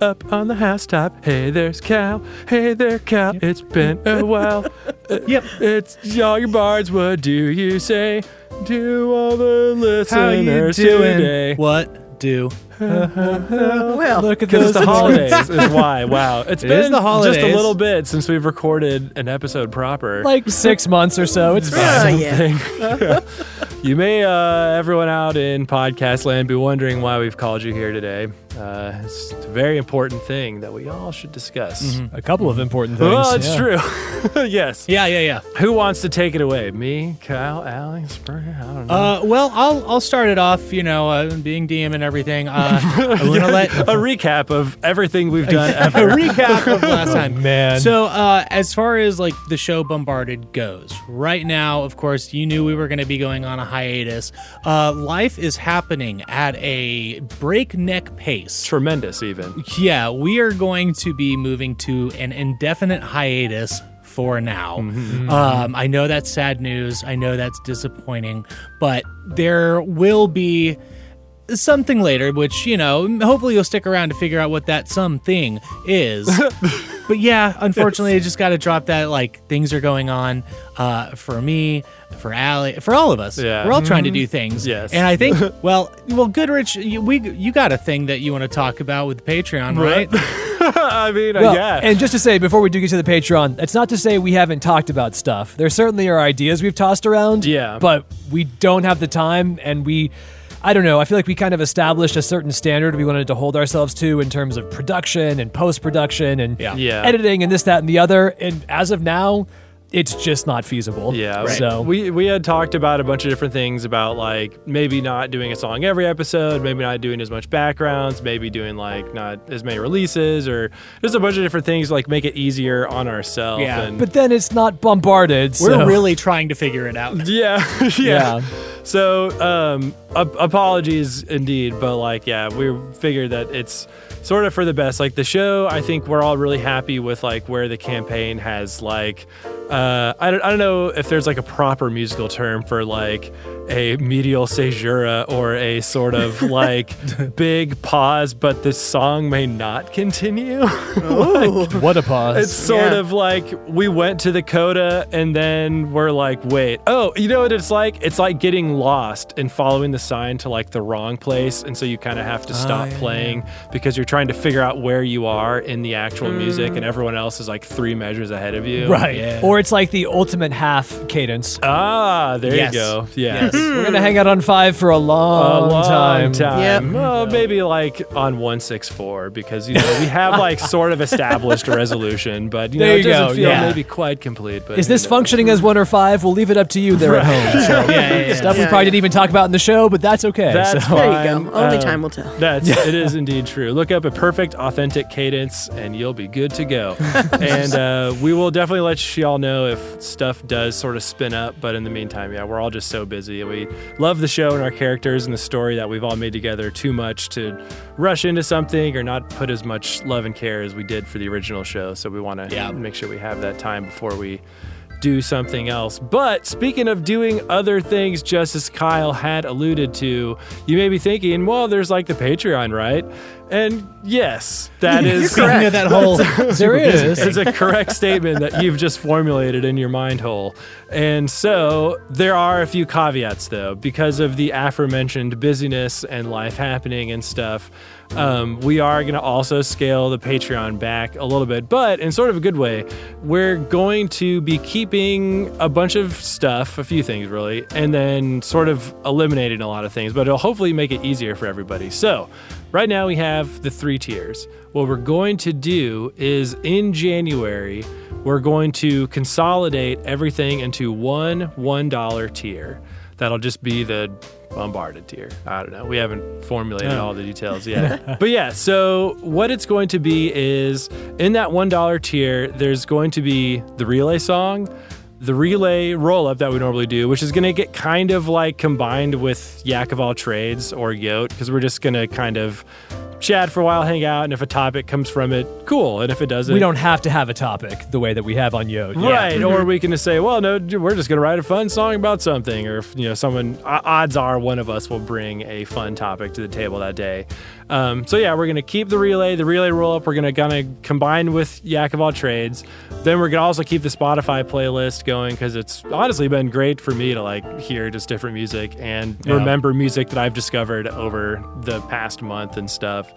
up on the housetop. Hey, there's Cal. Hey there, Cal. It's been a while. Yep. It's all your bards. What do you say to all the How you listeners doing? today? What do? Well, Look at Because those it's the holidays is why. Wow. It's It been is the just a little bit since we've recorded an episode proper. like six months or so. It's fine. uh, yeah. Yeah. you may, uh, everyone out in podcast land, be wondering why we've called you here today. Uh, it's a very important thing that we all should discuss. A couple of important things. Well, it's yeah. true. yes. Yeah, yeah, yeah. Who wants to take it away? Me, Kyle, Allie, Spurgeon? I don't know. Uh, well, I'll I'll start it off. You know, uh, being DM and everything. Uh, I want to let a recap of everything we've done a recap of last time. man. So, uh, as far as like the show Bombarded goes, right now, of course, you knew we were going to be going on a hiatus. Uh, life is happening at a breakneck pace. Tremendous, even. Yeah, we are going to be moving to an indefinite hiatus for now. Um, I know that's sad news. I know that's disappointing, but there will be something later, which, you know, hopefully you'll stick around to figure out what that something is. but yeah, unfortunately, I just got to drop that. Like, things are going on uh, for me, for Allie, for all of us. Yeah. We're all trying to do things. Yes. And I think, well, well, Goodrich, you, we, you got a thing that you want to talk about with Patreon, right? I mean, Well, yeah. And just to say, before we do get to the Patreon, that's not to say we haven't talked about stuff. There certainly are ideas we've tossed around. Yeah. But we don't have the time, and we, I don't know, I feel like we kind of established a certain standard we wanted to hold ourselves to in terms of production and post production and Yeah. Yeah. editing and this, that, and the other. And as of now, it's just not feasible. Yeah, So we we had talked about a bunch of different things about like maybe not doing a song every episode, maybe not doing as much backgrounds, maybe doing like not as many releases, or just a bunch of different things like make it easier on ourselves. Yeah, and, But then it's not bombarded. We're so- really trying to figure it out. yeah, yeah, Yeah. So um, ap- apologies indeed, but like yeah, we figured that it's sort of for the best. Like the show, I think we're all really happy with like where the campaign has like. Uh, I, don't, I don't know if there's like a proper musical term for like a medial caesura or a sort of like big pause, but the song may not continue. Oh, What a pause. It's sort Yeah. of like we went to the coda and then we're like, wait, oh, you know what it's like? It's like getting lost and following the sign to like the wrong place. And so you kind of have to stop yeah, playing because you're trying to figure out where you are in the actual music and everyone else is like three measures ahead of you. right. Yeah. Or it's like the ultimate half cadence. Ah, there Yes. you go. Yeah. Yes. We're gonna hang out on five for a A long, long time. time. Yep. Maybe like on 164 because, you know, we have like sort of established a resolution, but, you know, There it you doesn't go, feel yeah. maybe quite complete. But Is this knows? functioning as one or five? We'll leave it up to you there at home. So, Yeah, yeah, yeah. Stuff we probably yeah. didn't even talk about in the show, but that's okay. That's so. there you go. Only Um, time will tell. That's it is indeed true. Look up a perfect authentic cadence and you'll be good to go. and uh, we will definitely let y'all know if stuff does sort of spin up. But in the meantime, yeah, we're all just so busy. We love the show and our characters and the story that we've all made together too much to rush into something or not put as much love and care as we did for the original show. So we want to Yeah. make sure we have that time before we do something else. But speaking of doing other things, just as Kyle had alluded to, you may be thinking, well, there's like the Patreon, right? And yes, that is You know, that whole There is. it's a correct statement that you've just formulated in your mind hole. And so there are a few caveats though, because of the aforementioned busyness and life happening and stuff. Um, we are going to also scale the Patreon back a little bit, but in sort of a good way. We're going to be keeping a bunch of stuff, a few things really, and then sort of eliminating a lot of things, but it'll hopefully make it easier for everybody. So, right now we have the three tiers. What we're going to do is in January, we're going to consolidate everything into one $1 tier. That'll just be the bombarded tier. I don't know. We haven't formulated all the details yet. but yeah, so what it's going to be is in that $1 tier, there's going to be the relay song, the relay roll up that we normally do, which is going to get kind of like combined with Yak of all trades or Yote, because we're just going to kind of chat for a while, hang out, and if a topic comes from it, cool. And if it doesn't, We don't have to have a topic the way that we have on Yode. Yeah. Right, or we can just say, well, no, we're just gonna write a fun song about something, or if you know, someone. Odds are one of us will bring a fun topic to the table that day. Um, so yeah, we're gonna keep the relay, the relay roll up. We're gonna kind of combine with Yak of all trades. Then we're gonna also keep the Spotify playlist going because it's honestly been great for me to like hear just different music and Yeah. remember music that I've discovered over the past month and stuff.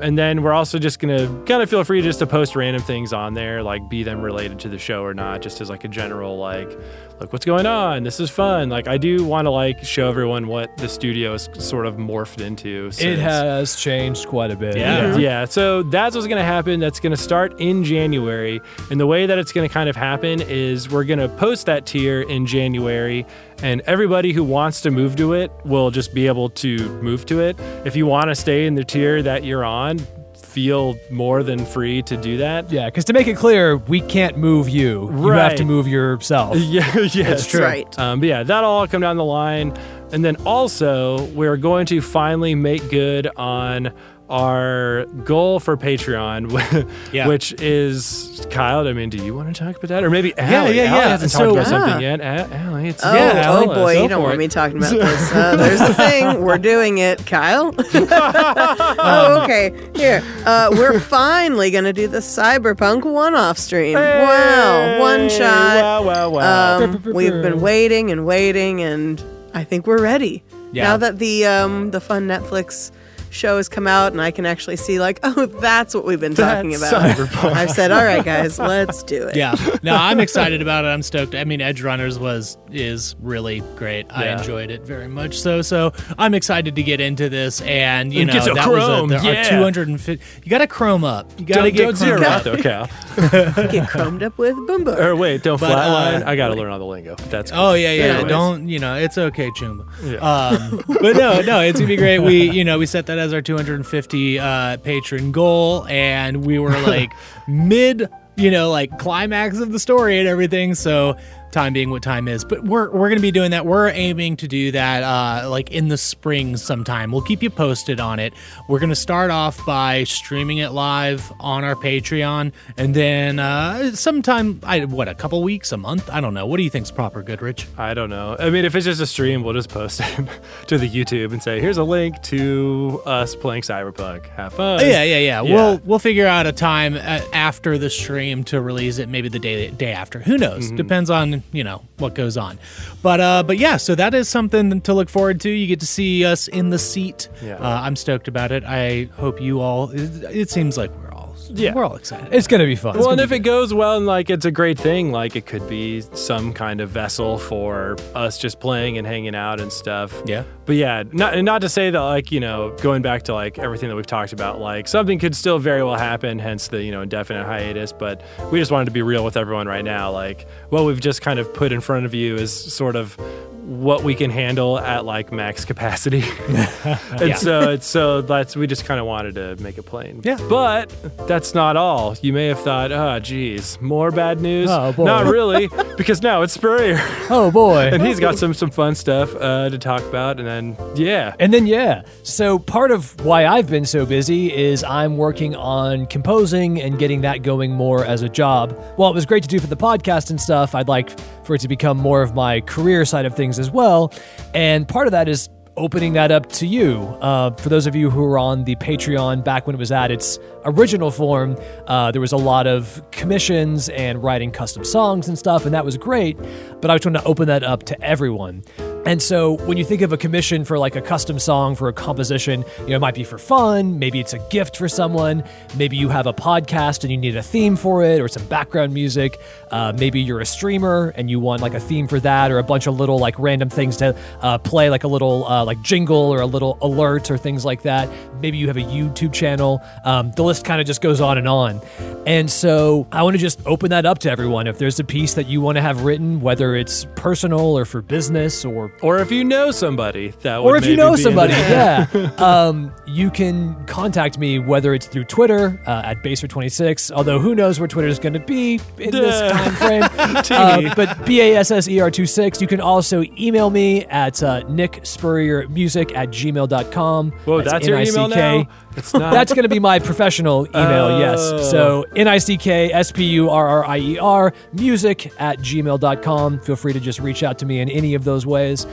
And then we're also just gonna kind of feel free just to post random things on there, like be them related to the show or not, just as like a general like, look what's going on. This is fun. Like I do want to like show everyone what the studio is sort of morphed into. It has changed quite a bit. Yeah. yeah, so that's what's going to happen. That's going to start in January. And the way that it's going to kind of happen is we're going to post that tier in January, and everybody who wants to move to it will just be able to move to it. If you want to stay in the tier that you're on, feel more than free to do that. Yeah, because to make it clear, we can't move you. You have to move yourself. Yeah, yes. That's true. Right. Um, but yeah, that'll all come down the line. And then also, we're going to finally make good on our goal for Patreon, Yeah. which is Kyle. I mean, do you want to talk about that, or maybe Allie? yeah, Allie yeah. hasn't So- talked about Ah. something yet. A- Allie, it's Oh, Yeah, oh tell boy, you don't want it. me talking about this. Uh, there's the thing. We're doing it, Kyle. oh, okay. Here. Uh, we're finally going to do the Cyberpunk one off stream. wow. One shot. Wow, wow, wow. Um, we've been waiting and waiting, and I think we're ready. Yeah. Now that the um, the fun Netflix show has come out, and I can actually see, like, oh, that's what we've been talking That's about. Cyberpunk. I've said, all right, guys, let's do it. Yeah. No, I'm excited about it. I'm stoked. I mean, Edgerunners was is really great. I enjoyed it very much. So so I'm excited to get into this and you And know that Chrome, was a, the, yeah. our 250 You got to chrome up. You got to get don't zero out up. though, Cal. Get chromed up with Boomba. or wait, don't But, flatline. uh, I got to learn all the lingo. That's cool. Oh yeah, yeah. Anyways. Don't you know? It's okay, Choomba. Yeah. Um, but no, no, it's gonna be great. We you know we set that as our 250 uh, patron goal, and we were like mid, you know, like climax of the story and everything. So time being what time is, but we're we're gonna be doing that. We're aiming to do that uh, like in the spring sometime. We'll keep you posted on it. We're gonna start off by streaming it live on our Patreon, and then uh, sometime I what a couple weeks, a month. I don't know. What do you think's proper, Goodrich? I don't know. I mean, if it's just a stream, we'll just post it to the YouTube and say, "Here's a link to us playing Cyberpunk. Have fun." Yeah, yeah, yeah, Yeah. We'll we'll figure out a time uh, after the stream to release it. Maybe the day day after. Who knows? Mm-hmm. Depends on you know what goes on. But uh, but yeah. So that is something to look forward to. You get to see us in the seat. Yeah. Uh, I'm stoked about it. I hope you all. It, it seems like we're Yeah. we're all excited. It's gonna be fun. Well, and gonna if it goes well and like it's a great thing, like it could be some kind of vessel for us just playing and hanging out and stuff. Yeah. But yeah, not and not to say that like you know going back to like everything that we've talked about, like something could still very well happen, hence the you know indefinite hiatus. But we just wanted to be real with everyone right now. Like what we've just kind of put in front of you is sort of what we can handle at like max capacity. and so it's so that's we just kind of wanted to make it plain. Yeah. But that's not all. You may have thought, oh geez, more bad news. Oh, boy. Not really, because now it's Spurrier. oh boy. and he's got some some fun stuff uh, to talk about. And then yeah. And then, yeah. So, part of why I've been so busy is I'm working on composing and getting that going more as a job. While it was great to do for the podcast and stuff, I'd like for it to become more of my career side of things as well. And part of that is opening that up to you. Uh, for those of you who were on the Patreon back when it was at its original form, uh, there was a lot of commissions and writing custom songs and stuff, and that was great. But I was trying to open that up to everyone. And so when you think of a commission for like a custom song for a composition, you know, it might be for fun, maybe it's a gift for someone, maybe you have a podcast and you need a theme for it or some background music. Uh, maybe you're a streamer and you want like a theme for that or a bunch of little like random things to uh, play, like a little uh, like jingle or a little alert or things like that. Maybe you have a YouTube channel. Um, the list kind of just goes on and on. And so I want to just open that up to everyone. If there's a piece that you want to have written, whether it's personal or for business or Or if you know somebody that would or if you know somebody, yeah, um, you can contact me whether it's through Twitter uh, at Basser26. Although who knows where Twitter is going to be in this time frame. uh, but B A S S E R 26. You can also email me at uh, nickspurriermusic at gmail.com. Whoa, that's, your email now. It's not. That's going to be my professional email, Oh. yes. So N I C K S P U R R I E R, music at gmail.com. Feel free to just reach out to me in any of those ways.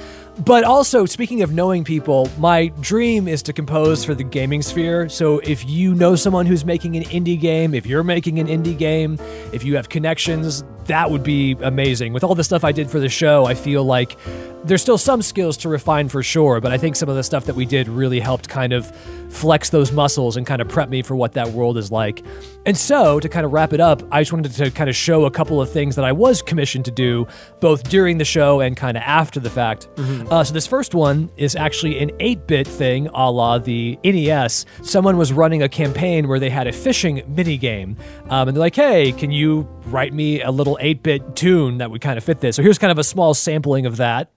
But also, speaking of knowing people, my dream is to compose for the gaming sphere. So if you know someone who's making an indie game, if you're making an indie game, if you have connections, that would be amazing. With all the stuff I did for the show, I feel like there's still some skills to refine for sure, but I think some of the stuff that we did really helped kind of flex those muscles and kind of prep me for what that world is like. And so, to kind of wrap it up, I just wanted to kind of show a couple of things that I was commissioned to do both during the show and kind of after the fact. Uh, so, this first one is actually an 8 bit thing a la the NES. Someone was running a campaign where they had a fishing mini game, um, and they're like, hey, can you write me a little 8 bit tune that would kind of fit this? So, here's kind of a small sampling of that.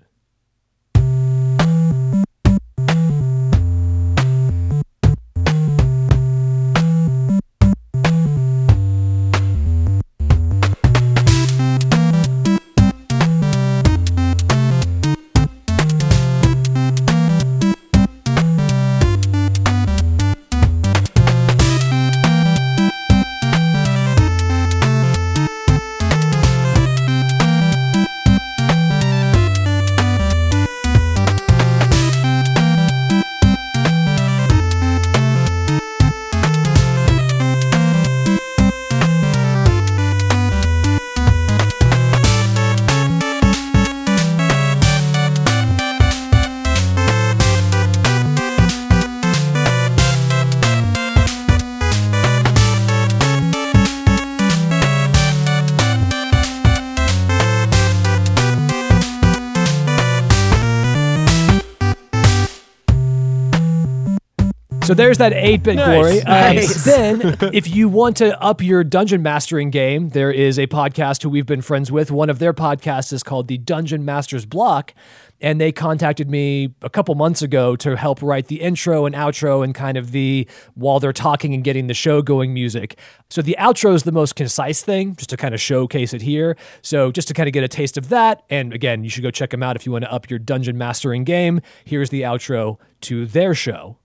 So there's that 8 bit Nice. glory. Um, Nice. then, if you want to up your dungeon mastering game, there is a podcast who we've been friends with. One of their podcasts is called the Dungeon Masters Block. And they contacted me a couple months ago to help write the intro and outro and kind of the while they're talking and getting the show going music. So the outro is the most concise thing, just to kind of showcase it here. So just to kind of get a taste of that. And again, you should go check them out if you want to up your dungeon mastering game. Here's the outro to their show.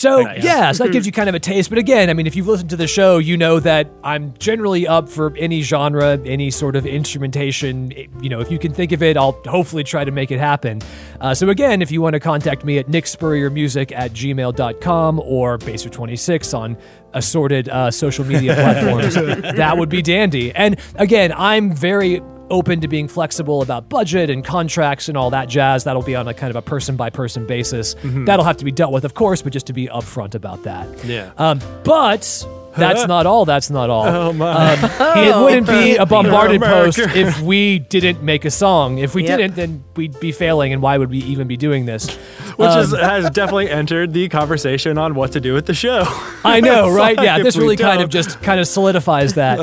So Nice. yeah, so that gives you kind of a taste. But again, I mean, if you've listened to the show, you know that I'm generally up for any genre, any sort of instrumentation. You know, if you can think of it, I'll hopefully try to make it happen. Uh, so again, if you want to contact me at nickspurriermusic at gmail.com or Basser26 on assorted uh, social media platforms, that would be dandy. And again, I'm very open to being flexible about budget and contracts and all that jazz. That'll be on a kind of a person by person basis. That'll have to be dealt with, of course, but just to be upfront about that. Yeah. Um, but that's not all. That's not all. Oh, my. Um, it wouldn't be a bombarded post if we didn't make a song. If we Yep. didn't, then we'd be failing, and why would we even be doing this? Which Um, is, has definitely entered the conversation on what to do with the show. I know, right? like Yeah, if this we really kind of just kind of solidifies that.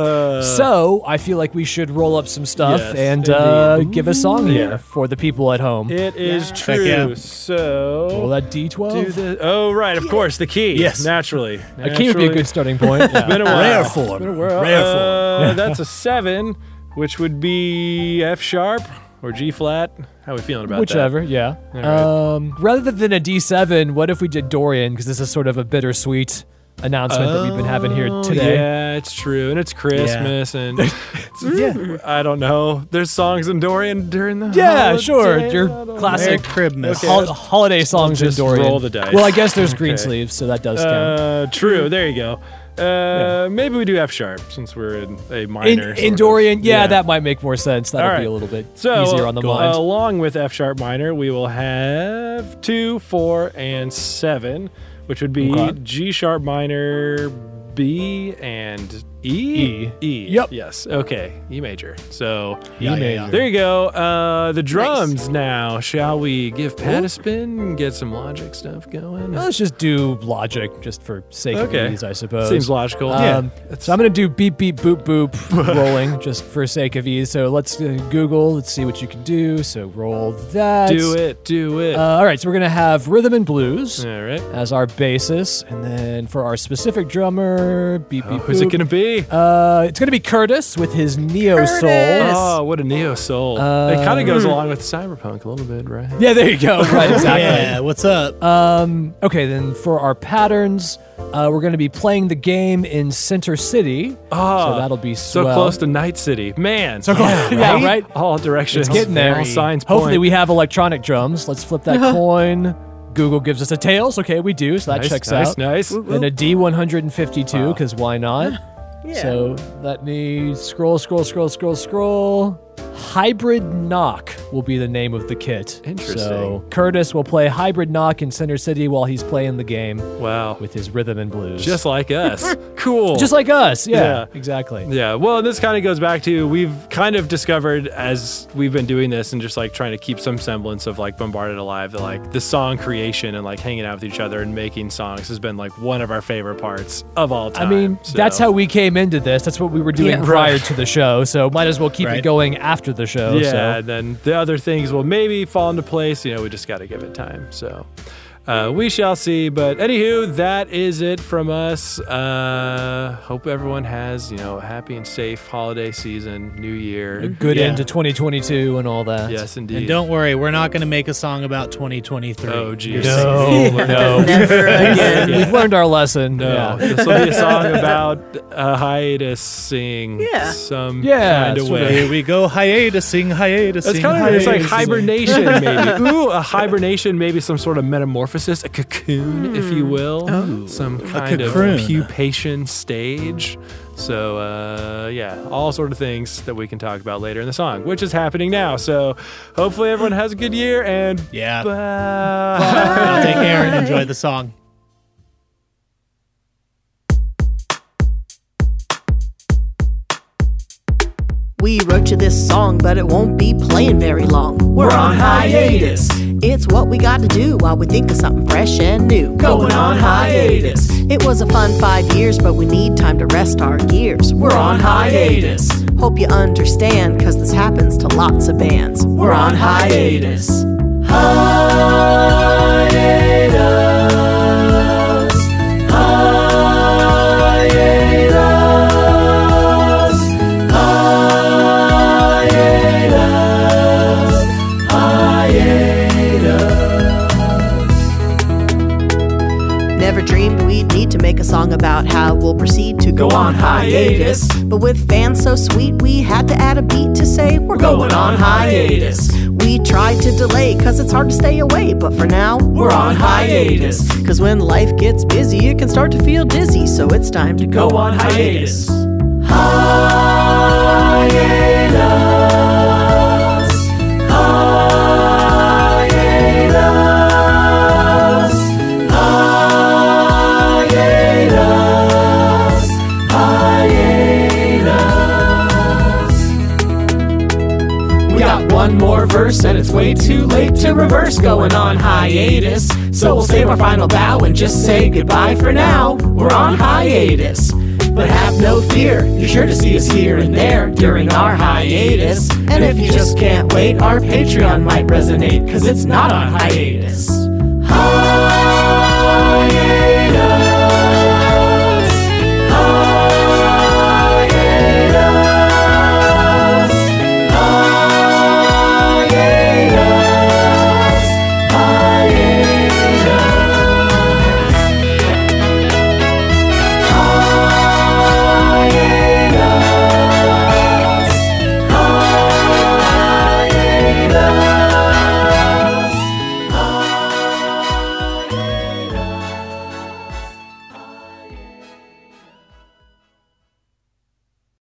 so I feel like we should roll up some stuff Yes, and uh, give a song Yeah. here for the people at home. It is Heck true. yeah. roll So. that D12. The, oh, right, of course, the key. Yes. Naturally. a key would be a good starting point. Yeah. Been a while. Rare form. Well, Rare uh, that's a seven, which would be F sharp or G flat. How are we feeling about that? Whichever, yeah. All right. Um, rather than a D7, what if we did Dorian? Because this is sort of a bittersweet announcement that we've been having here today. Yeah, it's true, and it's Christmas, and it's, Yeah. I don't know. There's songs in Dorian during the Yeah, holiday. sure. Your don't know. classic Cribmas. Okay. hol- holiday songs in just Dorian. roll the dice. Well, I guess there's green Okay. sleeves, so that does count. Uh, true. There you go. Uh, maybe we do F sharp since we're in a minor. in of- Dorian, yeah, that might make more sense. That'll All be a little bit So, easier on the mind. along with F sharp minor, we will have two, four, and seven, which would be Okay. G sharp minor, B, and E? E. E. Yep. Yes. Okay. E major. So Yeah, yeah, major. yeah. there you go. Uh, the drums now. Shall we give Pat a spin and get some logic stuff going? Let's just do logic just for sake Okay. of ease, I suppose. Seems logical. Um, so I'm going to do beep, beep, boop, boop rolling just for sake of ease. So let's uh, Google. Let's see what you can do. So roll that. do it. Do it. Uh, all right. So we're going to have rhythm and blues All right. as our basis. And then for our specific drummer, beep, Oh, beep, who's it boop. to be? Uh, it's going to be Curtis with his neo soul. Oh, what a neo soul! Uh, it kind of goes along with cyberpunk a little bit, right? Yeah, there you go. Right, exactly. Yeah, what's up? Um, okay, then for our patterns, uh, we're going to be playing the game in Center City. Oh, so that'll be so close to Night City, man. So close. Yeah, right? All directions, It's getting there. All signs. Hopefully, point. we have electronic drums. Let's flip that coin. Google gives us a tails. Okay, we do. So that nice, checks nice, out. Nice. Then a D152, because why not? Yeah. So let me scroll, scroll, scroll, scroll, scroll. Hybrid Knock will be the name of the kit. Interesting. So Curtis will play Hybrid Knock in Center City while he's playing the game Wow. with his rhythm and blues. Just like us. cool. Just like us. Yeah, Yeah. exactly. Yeah, well, this kind of goes back to we've kind of discovered as we've been doing this and just like trying to keep some semblance of like Bombarded Alive that like the song creation and like hanging out with each other and making songs has been like one of our favorite parts of all time. I mean, So- that's how we came into this. That's what we were doing Yeah, prior right. to the show. So might as well keep it going after the show. Yeah, So. and then the other things will maybe fall into place. You know, we just got to give it time. So uh, we shall see. But anywho, that is it from us. Uh, hope everyone has you know a happy and safe holiday season, New Year. a Good Yeah. end to 2022 and all that. Yes, indeed. And don't worry, we're not going to make a song about 2023. Oh, You're geez. No, no. Never again. We've learned our lesson. No, Yeah. this will be a song about a hiatus sing Yeah. some Yeah, kind of sort of. way. Here we go, hiatusing, hiatusing. It's kind of it's like hibernation, maybe. Ooh, a hibernation, maybe some sort of metamorphosis, a cocoon, if you will. Some kind of cocoon. pupation stage. So uh, yeah, all sort of things that we can talk about later in the song, which is happening now. So hopefully everyone has a good year and Yeah. bye. I'll take care and enjoy the song. We wrote you this song, but it won't be playing very long. We're on hiatus. It's what we got to do while we think of something fresh and new. Going on hiatus. It was a fun five years, but we need time to rest our gears. We're on hiatus. Hope you understand, cause this happens to lots of bands. We're on hiatus. Never hiatus. But with fans so sweet, we had to add a beat to say we're going on hiatus. We tried to delay cause it's hard to stay away, but for now, we're on hiatus. Cause when life gets busy, it can start to feel dizzy, so it's time to go on hiatus. We going on hiatus. So we'll save our final bow and just say goodbye for now. We're on hiatus. But have no fear, you're sure to see us here and there during our hiatus. And if you just can't wait, our Patreon might resonate, cause it's not on. Hiatus.